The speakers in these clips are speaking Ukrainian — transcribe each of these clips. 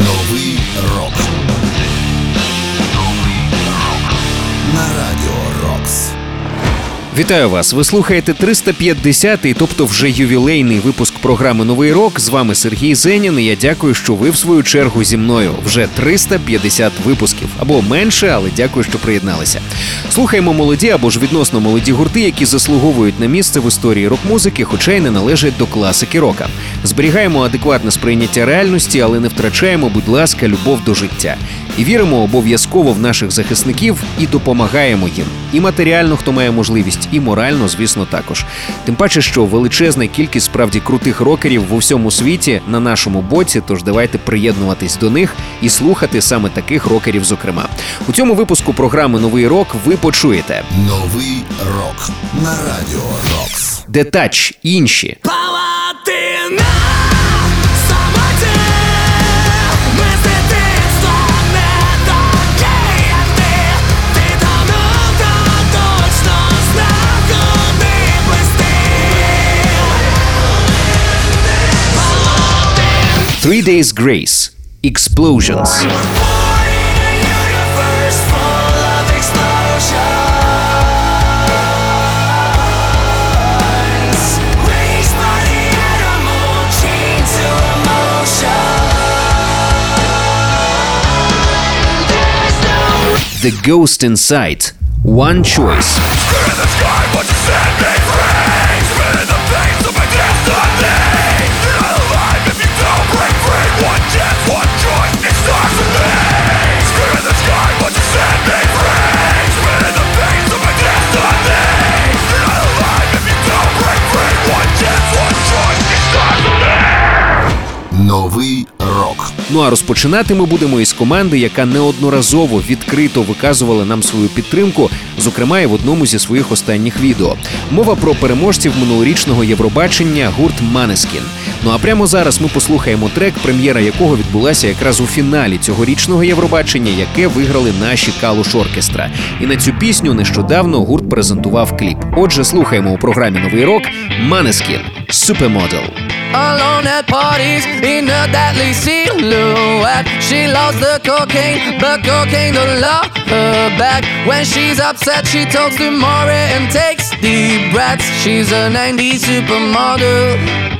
Новий рок. Вітаю вас! Ви слухаєте 350-й, тобто вже ювілейний випуск програми Новий рок. З вами Сергій Зенін. і Я дякую, що ви в свою чергу зі мною. Вже 350 випусків або менше, але дякую, що приєдналися. Слухаємо молоді або ж відносно молоді гурти, які заслуговують на місце в історії рок-музики, хоча й не належать до класики рока. Зберігаємо адекватне сприйняття реальності, але не втрачаємо, будь ласка, любов до життя. І віримо обов'язково в наших захисників і допомагаємо їм. І матеріально, хто має можливість, і морально, звісно, також. Тим паче, що величезна кількість справді крутих рокерів в усьому світі на нашому боці. Тож давайте приєднуватись до них і слухати саме таких рокерів. Зокрема, у цьому випуску програми Новий рок ви почуєте Новий рок. На радіо Рокс. Детач інші. Палатина Three Days Grace. Explosions. The Ghost Inside. One choice. Новий рок. Ну а розпочинати ми будемо із команди, яка неодноразово відкрито виказувала нам свою підтримку, зокрема і в одному зі своїх останніх відео. Мова про переможців минулорічного Євробачення гурт Maneskin. Ну а прямо зараз ми послухаємо трек, прем'єра якого відбулася якраз у фіналі цьогорічного Євробачення, яке виграли наші Kalush Orchestra. І на цю пісню нещодавно гурт презентував кліп. Отже, слухаємо у програмі Новий рок Maneskin Supermodel. Alone at parties in a deadly silhouette. She loves the cocaine, but cocaine don't love her back. When she's upset, she talks to Maury and takes deep breaths. She's a 90s supermodel.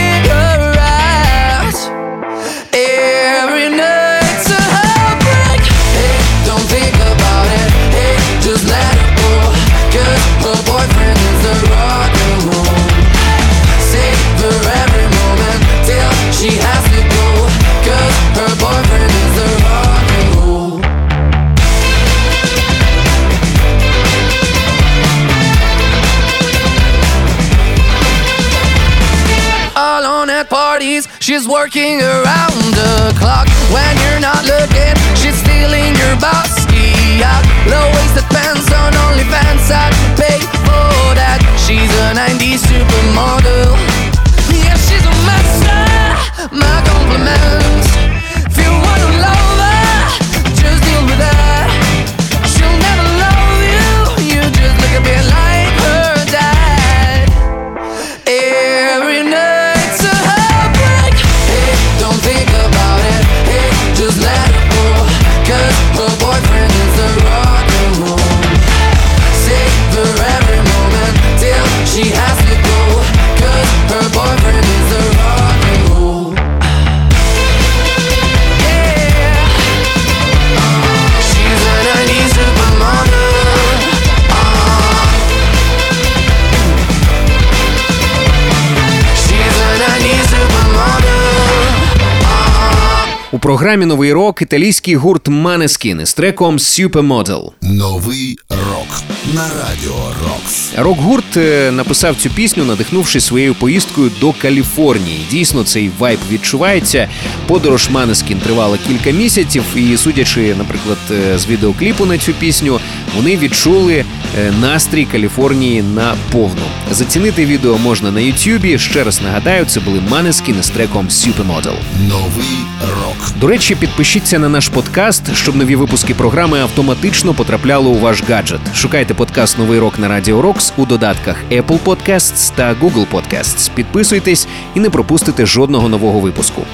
Програмі новий рок італійський гурт Maneskin з треком Supermodel. Новий рок на радіо Рокс. Рок-гурт е, написав цю пісню, надихнувшись своєю поїздкою до Каліфорнії. Дійсно, цей вайб відчувається. Подорож Maneskin тривала кілька місяців, і судячи, наприклад, е, з відеокліпу на цю пісню, вони відчули е, настрій Каліфорнії на повну. Зацінити відео можна на Ютубі. Ще раз нагадаю, це були Maneskin з треком Supermodel. Новий рок. До речі, підпишіться на наш подкаст, щоб нові випуски програми автоматично потрапляли у ваш гаджет. Шукайте подкаст Новий рок на Радіо Рокс у додатках Apple Podcasts та Google Podcasts. Підписуйтесь і не пропустите жодного нового випуску.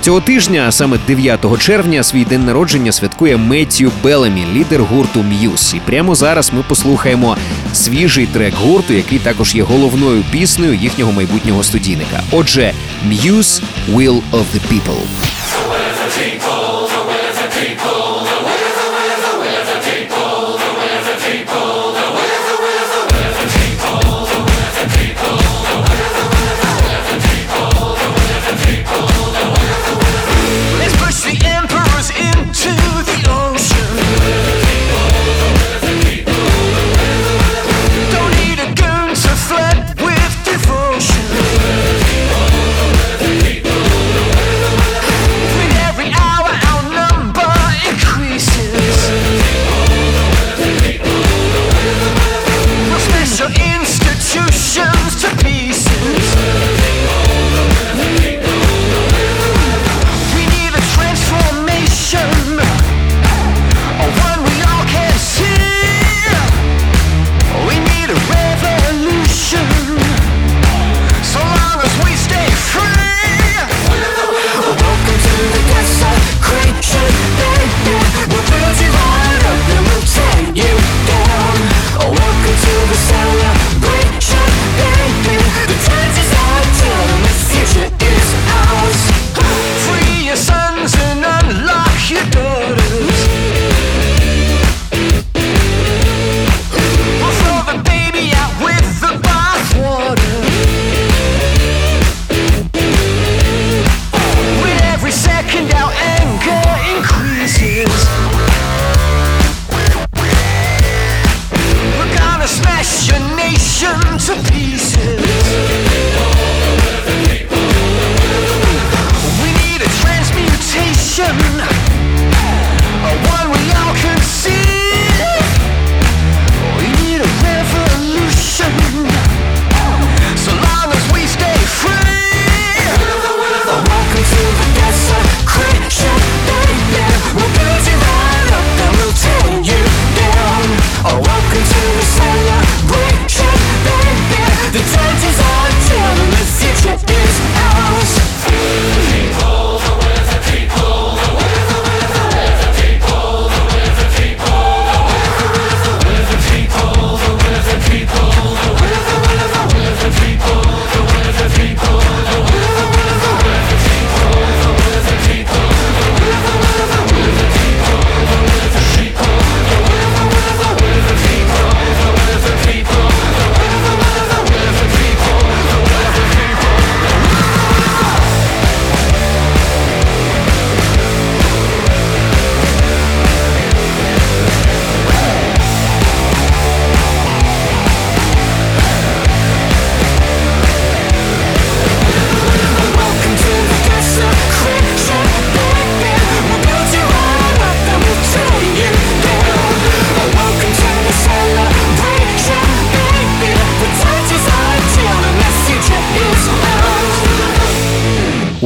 Цього тижня, а саме 9 червня, свій день народження святкує Меттью Белемі, лідер гурту М'юз. І прямо зараз ми послухаємо свіжий трек гурту, який також є головною піснею їхнього майбутнього студійника. Отже, Muse Will of the People. Jingle.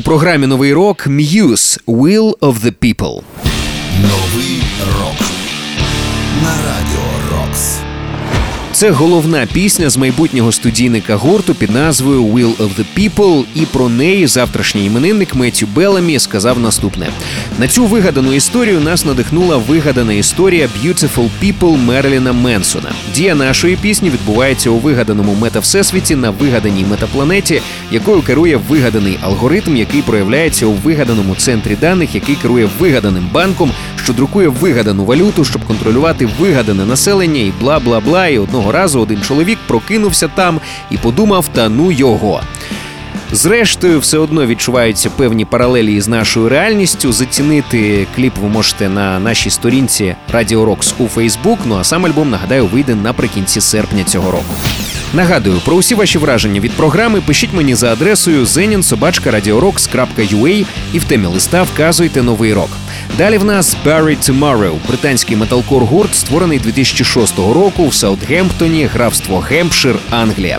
Програмі Новий рок Muse Will of the People. Новий рок на радіо Рокс. Це головна пісня з майбутнього студійника гурту під назвою Will of the People, і про неї завтрашній іменинник Меттю Беламі сказав наступне: на цю вигадану історію нас надихнула вигадана історія Beautiful People Мерліна Менсона. Дія нашої пісні відбувається у вигаданому метавсесвіті на вигаданій метапланеті, якою керує вигаданий алгоритм, який проявляється у вигаданому центрі даних, який керує вигаданим банком, що друкує вигадану валюту, щоб контролювати вигадане населення і бла бла бла. І одного разу один чоловік прокинувся там і подумав: та ну його. Зрештою, все одно відчуваються певні паралелі із нашою реальністю. Зацінити кліп ви можете на нашій сторінці Radio Rocks у Фейсбук. Ну а сам альбом нагадаю вийде наприкінці серпня цього року. Нагадую, про усі ваші враження від програми пишіть мені за адресою zeninsobachka.radiorocks.ua і в темі листа вказуйте новий рок. Далі в нас Barry Tomorrow, британський металкор гурт, створений 2006 року в Саутгемптоні, графство Гемпшир, Англія.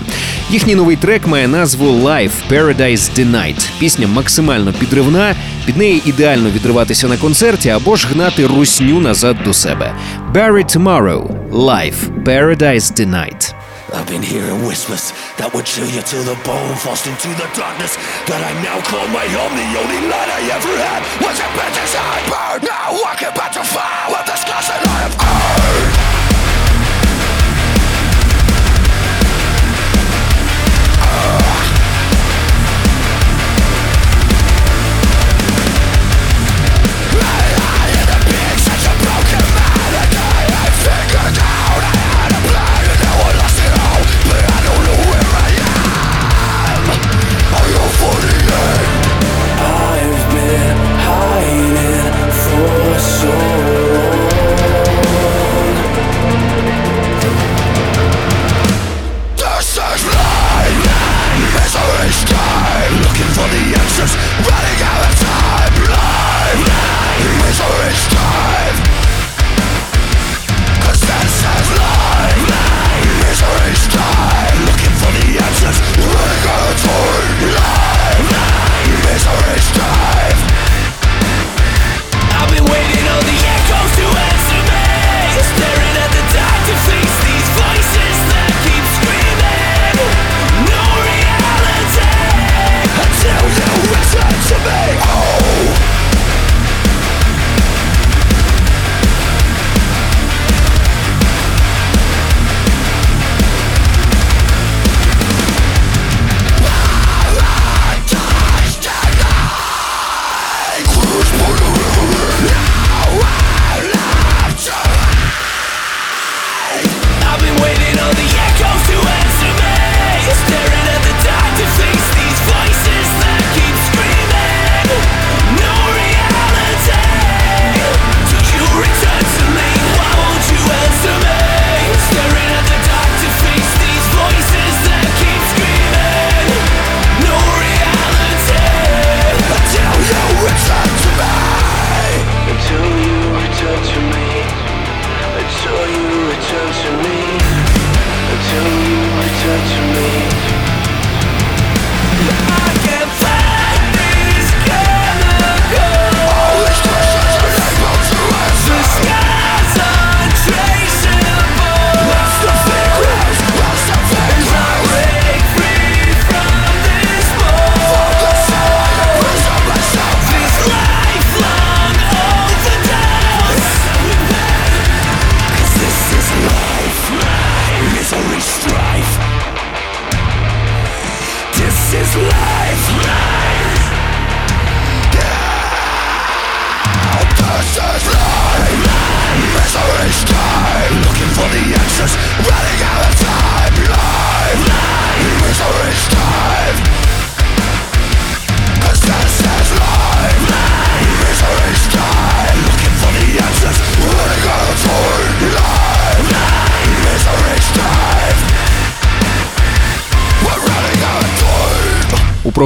Їхній новий трек має назву Life Paradise Denied. Пісня максимально підривна, під неї ідеально відриватися на концерті або ж гнати русню назад до себе. Barry Tomorrow, Life Paradise Denied. I've been hearing whispers that would chill you to the bone, forced into the darkness that I now call my home. The only light I ever had was a bitch's eye burn. Now I can fire with the scars that I have earned.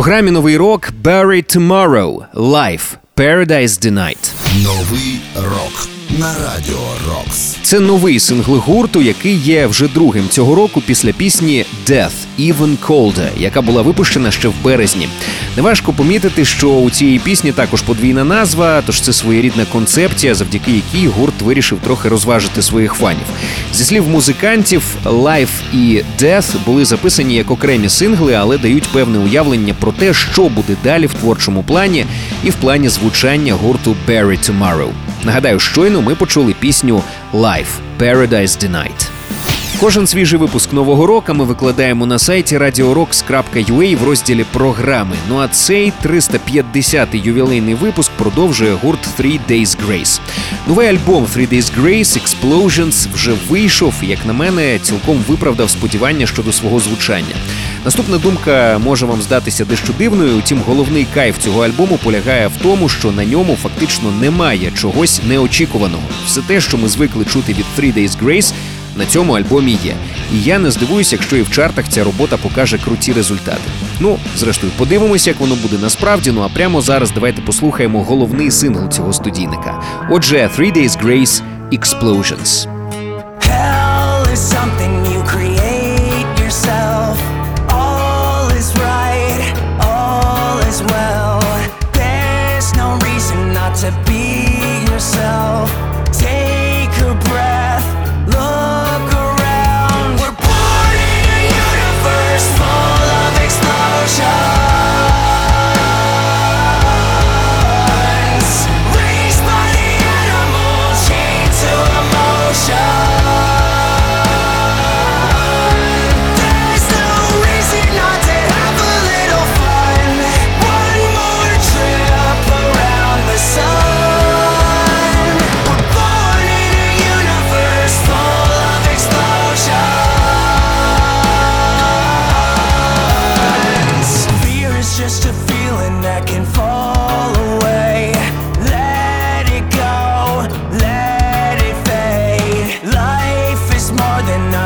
Програмі новий рок Barry Tomorrow Life Paradise Denied. Новий рок на радіо Рокс. Це новий сингл гурту, який є вже другим цього року після пісні Death Even Colder, яка була випущена ще в березні. Неважко помітити, що у цієї пісні також подвійна назва, тож це своєрідна концепція, завдяки якій гурт вирішив трохи розважити своїх фанів. Зі слів музикантів, Life і Death були записані як окремі сингли, але дають певне уявлення про те, що буде далі в творчому плані і в плані звучання гурту Barry Tomorrow. Нагадаю, щойно ми почули пісню Life Paradise Denied. Кожен свіжий випуск нового року ми викладаємо на сайті radiorocks.ua в розділі програми. Ну а цей 350-й ювілейний випуск продовжує гурт Three Days Grace. Новий альбом Three Days Grace Explosions вже вийшов, як на мене, цілком виправдав сподівання щодо свого звучання. Наступна думка може вам здатися дещо дивною. Утім, головний кайф цього альбому полягає в тому, що на ньому фактично немає чогось неочікуваного. Все те, що ми звикли чути від Three Days Grace, на цьому альбомі є. І я не здивуюся, якщо і в чартах ця робота покаже круті результати. Ну, зрештою, подивимося, як воно буде насправді. Ну а прямо зараз давайте послухаємо головний сингл цього студійника. Отже, Three Days Grace Explosions. Hell is something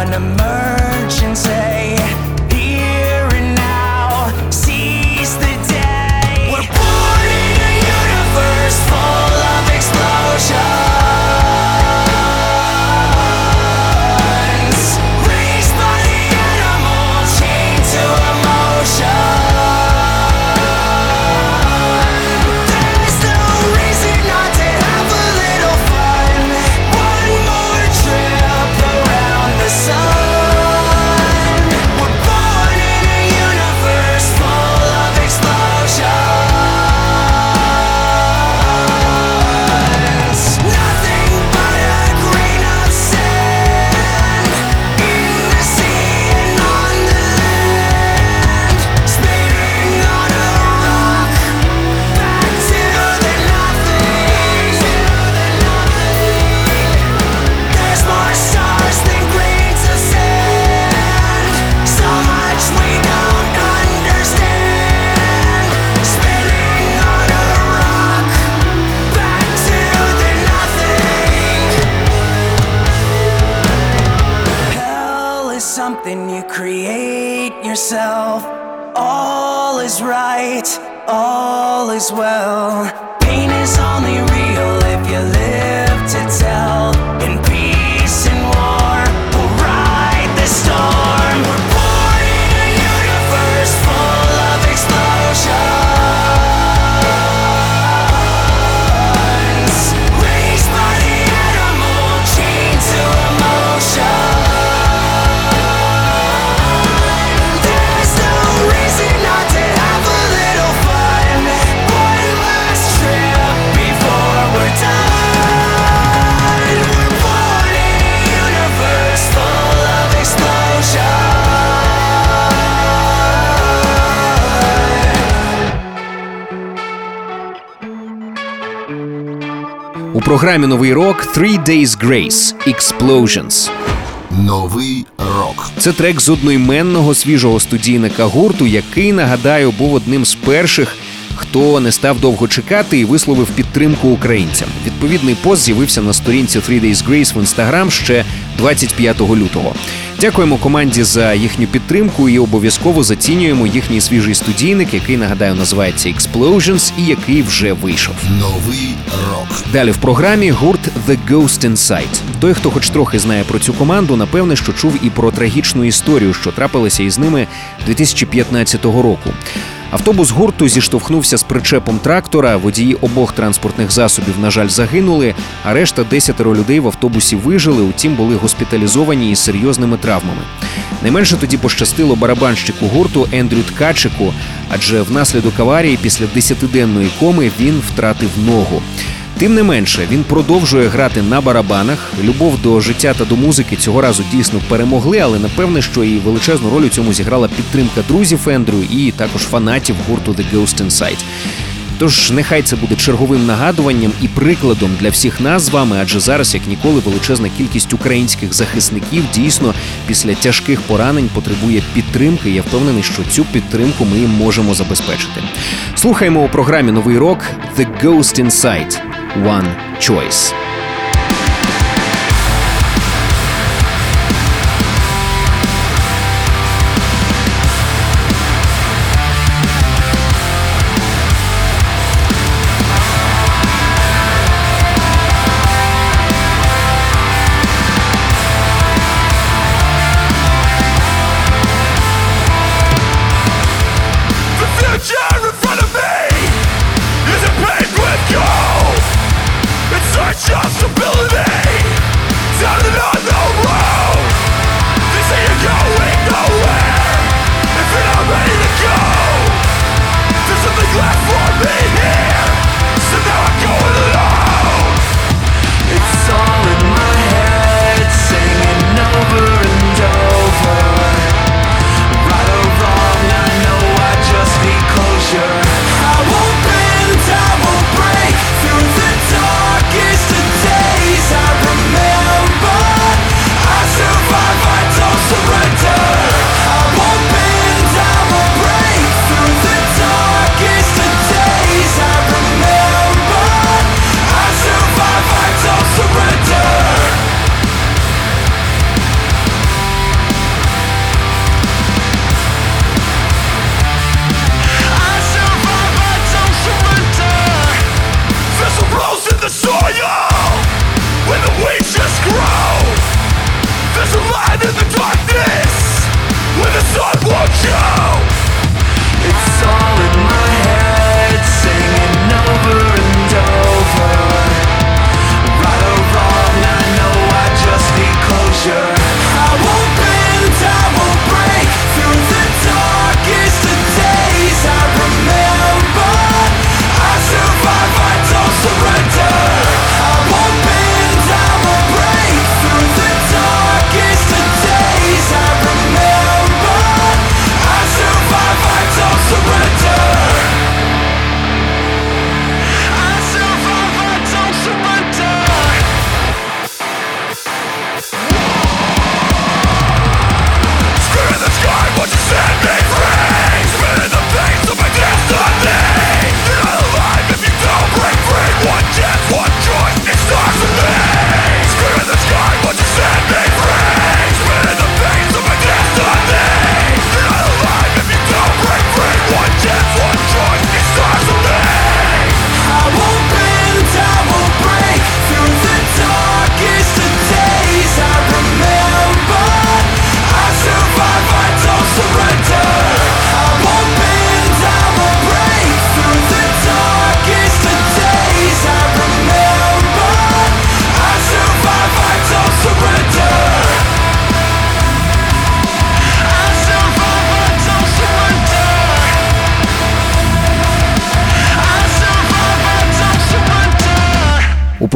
an emergency. well. Програмі Новий рок Three Days Grace Explosions. Новий рок. Це трек з одноіменного свіжого студійника гурту, який, нагадаю, був одним з перших, хто не став довго чекати і висловив підтримку українцям. Відповідний пост з'явився на сторінці Three Days Grace в інстаграм ще 25 лютого. Дякуємо команді за їхню підтримку і обов'язково зацінюємо їхній свіжий студійник, який нагадаю називається Explosions і який вже вийшов. Новий рок. Далі в програмі гурт The Ghost Inside. Той, хто хоч трохи знає про цю команду, напевне, що чув і про трагічну історію, що трапилася із ними 2015 року. Автобус гурту зіштовхнувся з причепом трактора. Водії обох транспортних засобів, на жаль, загинули. А решта десятеро людей в автобусі вижили, утім були госпіталізовані із серйозними травмами. Найменше тоді пощастило барабанщику гурту Ендрю Ткачику, адже внаслідок аварії після десятиденної коми він втратив ногу. Тим не менше, він продовжує грати на барабанах. Любов до життя та до музики цього разу дійсно перемогли, але напевне, що і величезну роль у цьому зіграла підтримка друзів Ендрю і також фанатів гурту The Ghost Inside. Тож нехай це буде черговим нагадуванням і прикладом для всіх нас з вами, адже зараз, як ніколи, величезна кількість українських захисників дійсно після тяжких поранень потребує підтримки. Я впевнений, що цю підтримку ми їм можемо забезпечити. Слухаємо у програмі Новий рок The Ghost Inside – One Choice. you It's all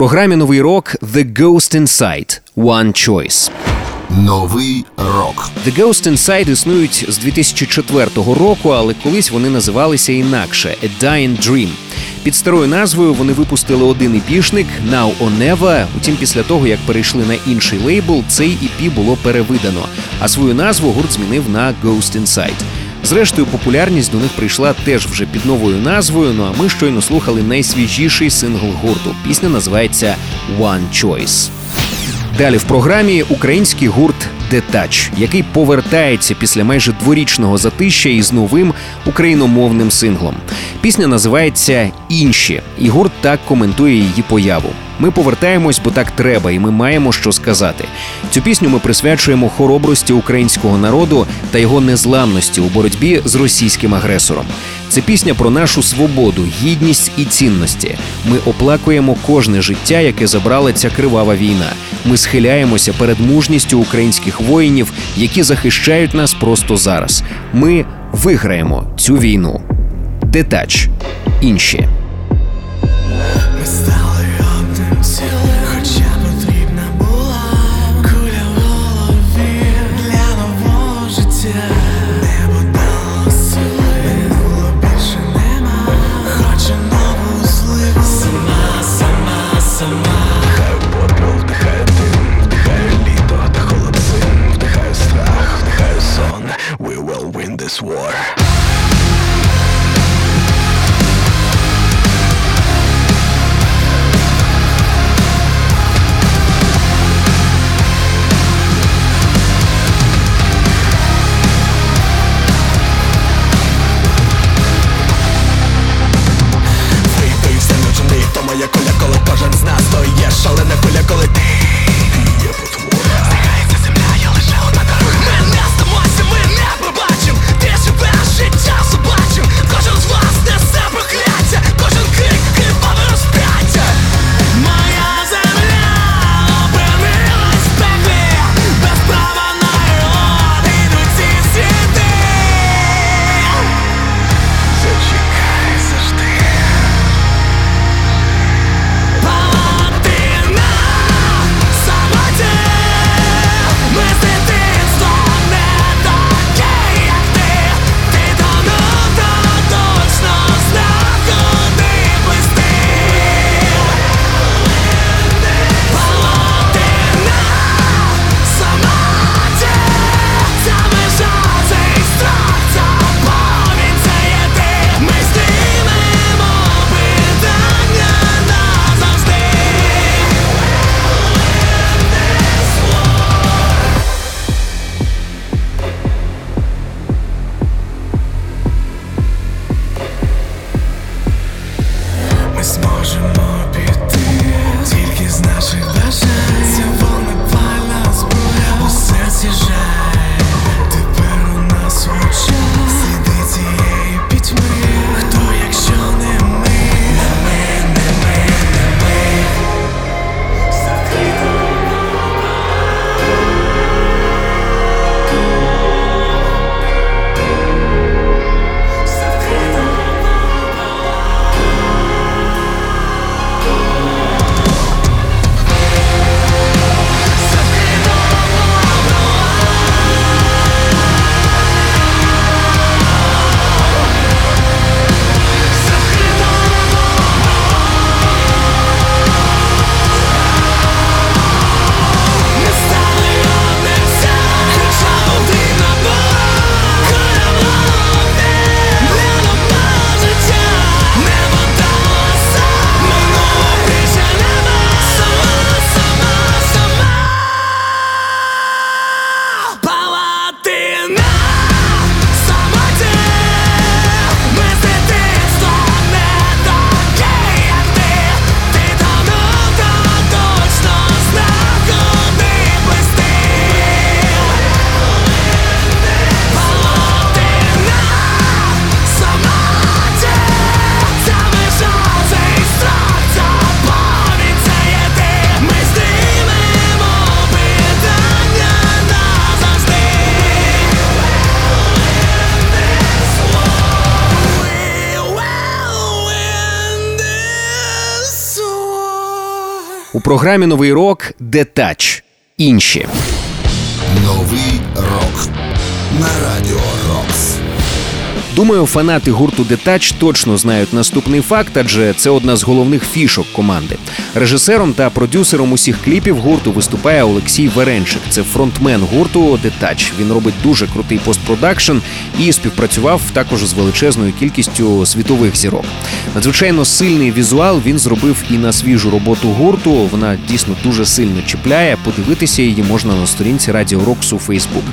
програмі Новий рок The Ghost Inside – One Choice. Новий рок. The Ghost Inside існують з 2004 року, але колись вони називалися інакше A Dying Dream. Під старою назвою вони випустили один епішник Now or Never. Утім, після того як перейшли на інший лейбл, цей EP було перевидано, а свою назву гурт змінив на Ghost Inside. Зрештою, популярність до них прийшла теж вже під новою назвою. Ну а ми щойно слухали найсвіжіший сингл гурту. Пісня називається One Choice. Далі в програмі український гурт Детач, який повертається після майже дворічного затища із новим україномовним синглом. Пісня називається Інші, і гурт так коментує її появу. Ми повертаємось, бо так треба, і ми маємо що сказати. Цю пісню ми присвячуємо хоробрості українського народу та його незламності у боротьбі з російським агресором. Це пісня про нашу свободу, гідність і цінності. Ми оплакуємо кожне життя, яке забрала ця кривава війна. Ми схиляємося перед мужністю українських воїнів, які захищають нас просто зараз. Ми виграємо цю війну. Детач. Інші. this war. Програмі новий рок Detach. Інші. Новий рок на. Думаю, фанати гурту Detach точно знають наступний факт, адже це одна з головних фішок команди. Режисером та продюсером усіх кліпів гурту виступає Олексій Веренчик. Це фронтмен гурту Detach. Він робить дуже крутий постпродакшн і співпрацював також з величезною кількістю світових зірок. Надзвичайно сильний візуал він зробив і на свіжу роботу гурту. Вона дійсно дуже сильно чіпляє. Подивитися її можна на сторінці Радіо Рокс у Фейсбук.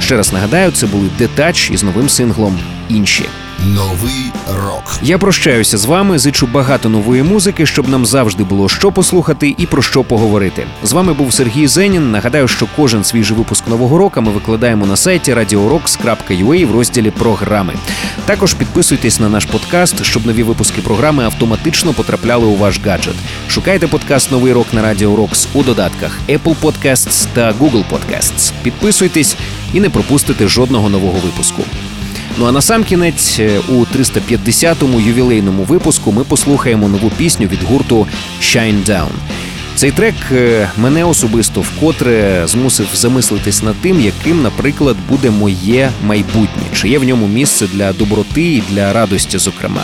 Ще раз нагадаю, це були Detach із новим синглом інші. Новий рок. Я прощаюся з вами, зичу багато нової музики, щоб нам завжди було що послухати і про що поговорити. З вами був Сергій Зенін. Нагадаю, що кожен свіжий випуск нового року ми викладаємо на сайті radiorocks.ua в розділі програми. Також підписуйтесь на наш подкаст, щоб нові випуски програми автоматично потрапляли у ваш гаджет. Шукайте подкаст Новий рок на Радіо Рокс у додатках Apple Podcasts та Google Podcasts. Підписуйтесь і не пропустите жодного нового випуску. Ну а на сам кінець е, у 350-му ювілейному випуску ми послухаємо нову пісню від гурту Shine Down. Цей трек е, мене особисто вкотре змусив замислитись над тим, яким, наприклад, буде моє майбутнє, чи є в ньому місце для доброти і для радості, зокрема.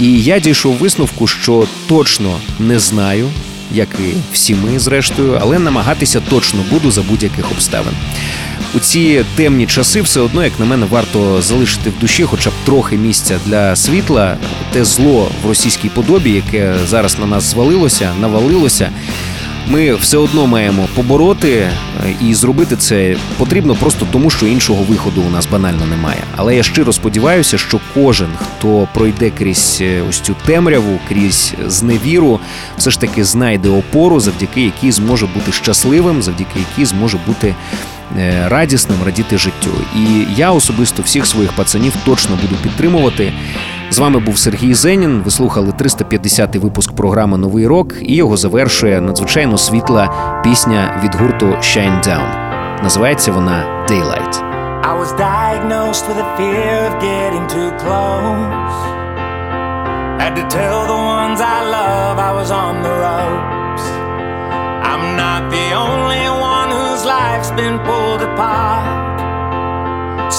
І я дійшов висновку, що точно не знаю, як і всі ми, зрештою, але намагатися точно буду за будь-яких обставин. У ці темні часи все одно, як на мене, варто залишити в душі, хоча б трохи місця для світла. Те зло в російській подобі, яке зараз на нас звалилося, навалилося. Ми все одно маємо побороти е, і зробити це потрібно просто тому, що іншого виходу у нас банально немає. Але я щиро сподіваюся, що кожен, хто пройде крізь е, ось цю темряву, крізь зневіру, все ж таки знайде опору, завдяки якій зможе бути щасливим, завдяки якій зможе бути е, радісним, радіти життю. І я особисто всіх своїх пацанів точно буду підтримувати. З вами був Сергій Зенін. Ви слухали 350-й випуск програми Новий рок, і його завершує надзвичайно світла пісня від гурту Shine Down. Називається вона Daylight. I was diagnosed with a fear of getting too close. Had to tell the ones I love I was on the ropes. I'm not the only one whose life's been pulled apart.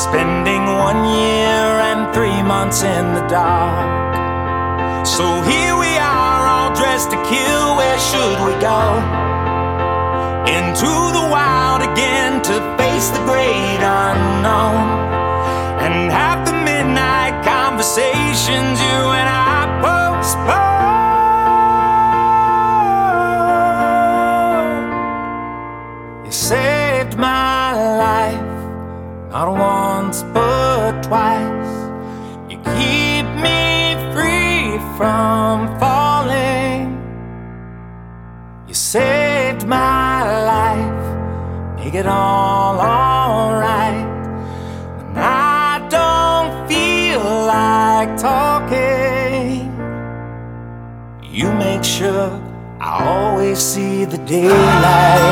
Spending one year and three months in the dark. So here we are, all dressed to kill. Where should we go? into the wild again to face the great unknown it all alright. When I don't feel like talking, you make sure I always see the daylight.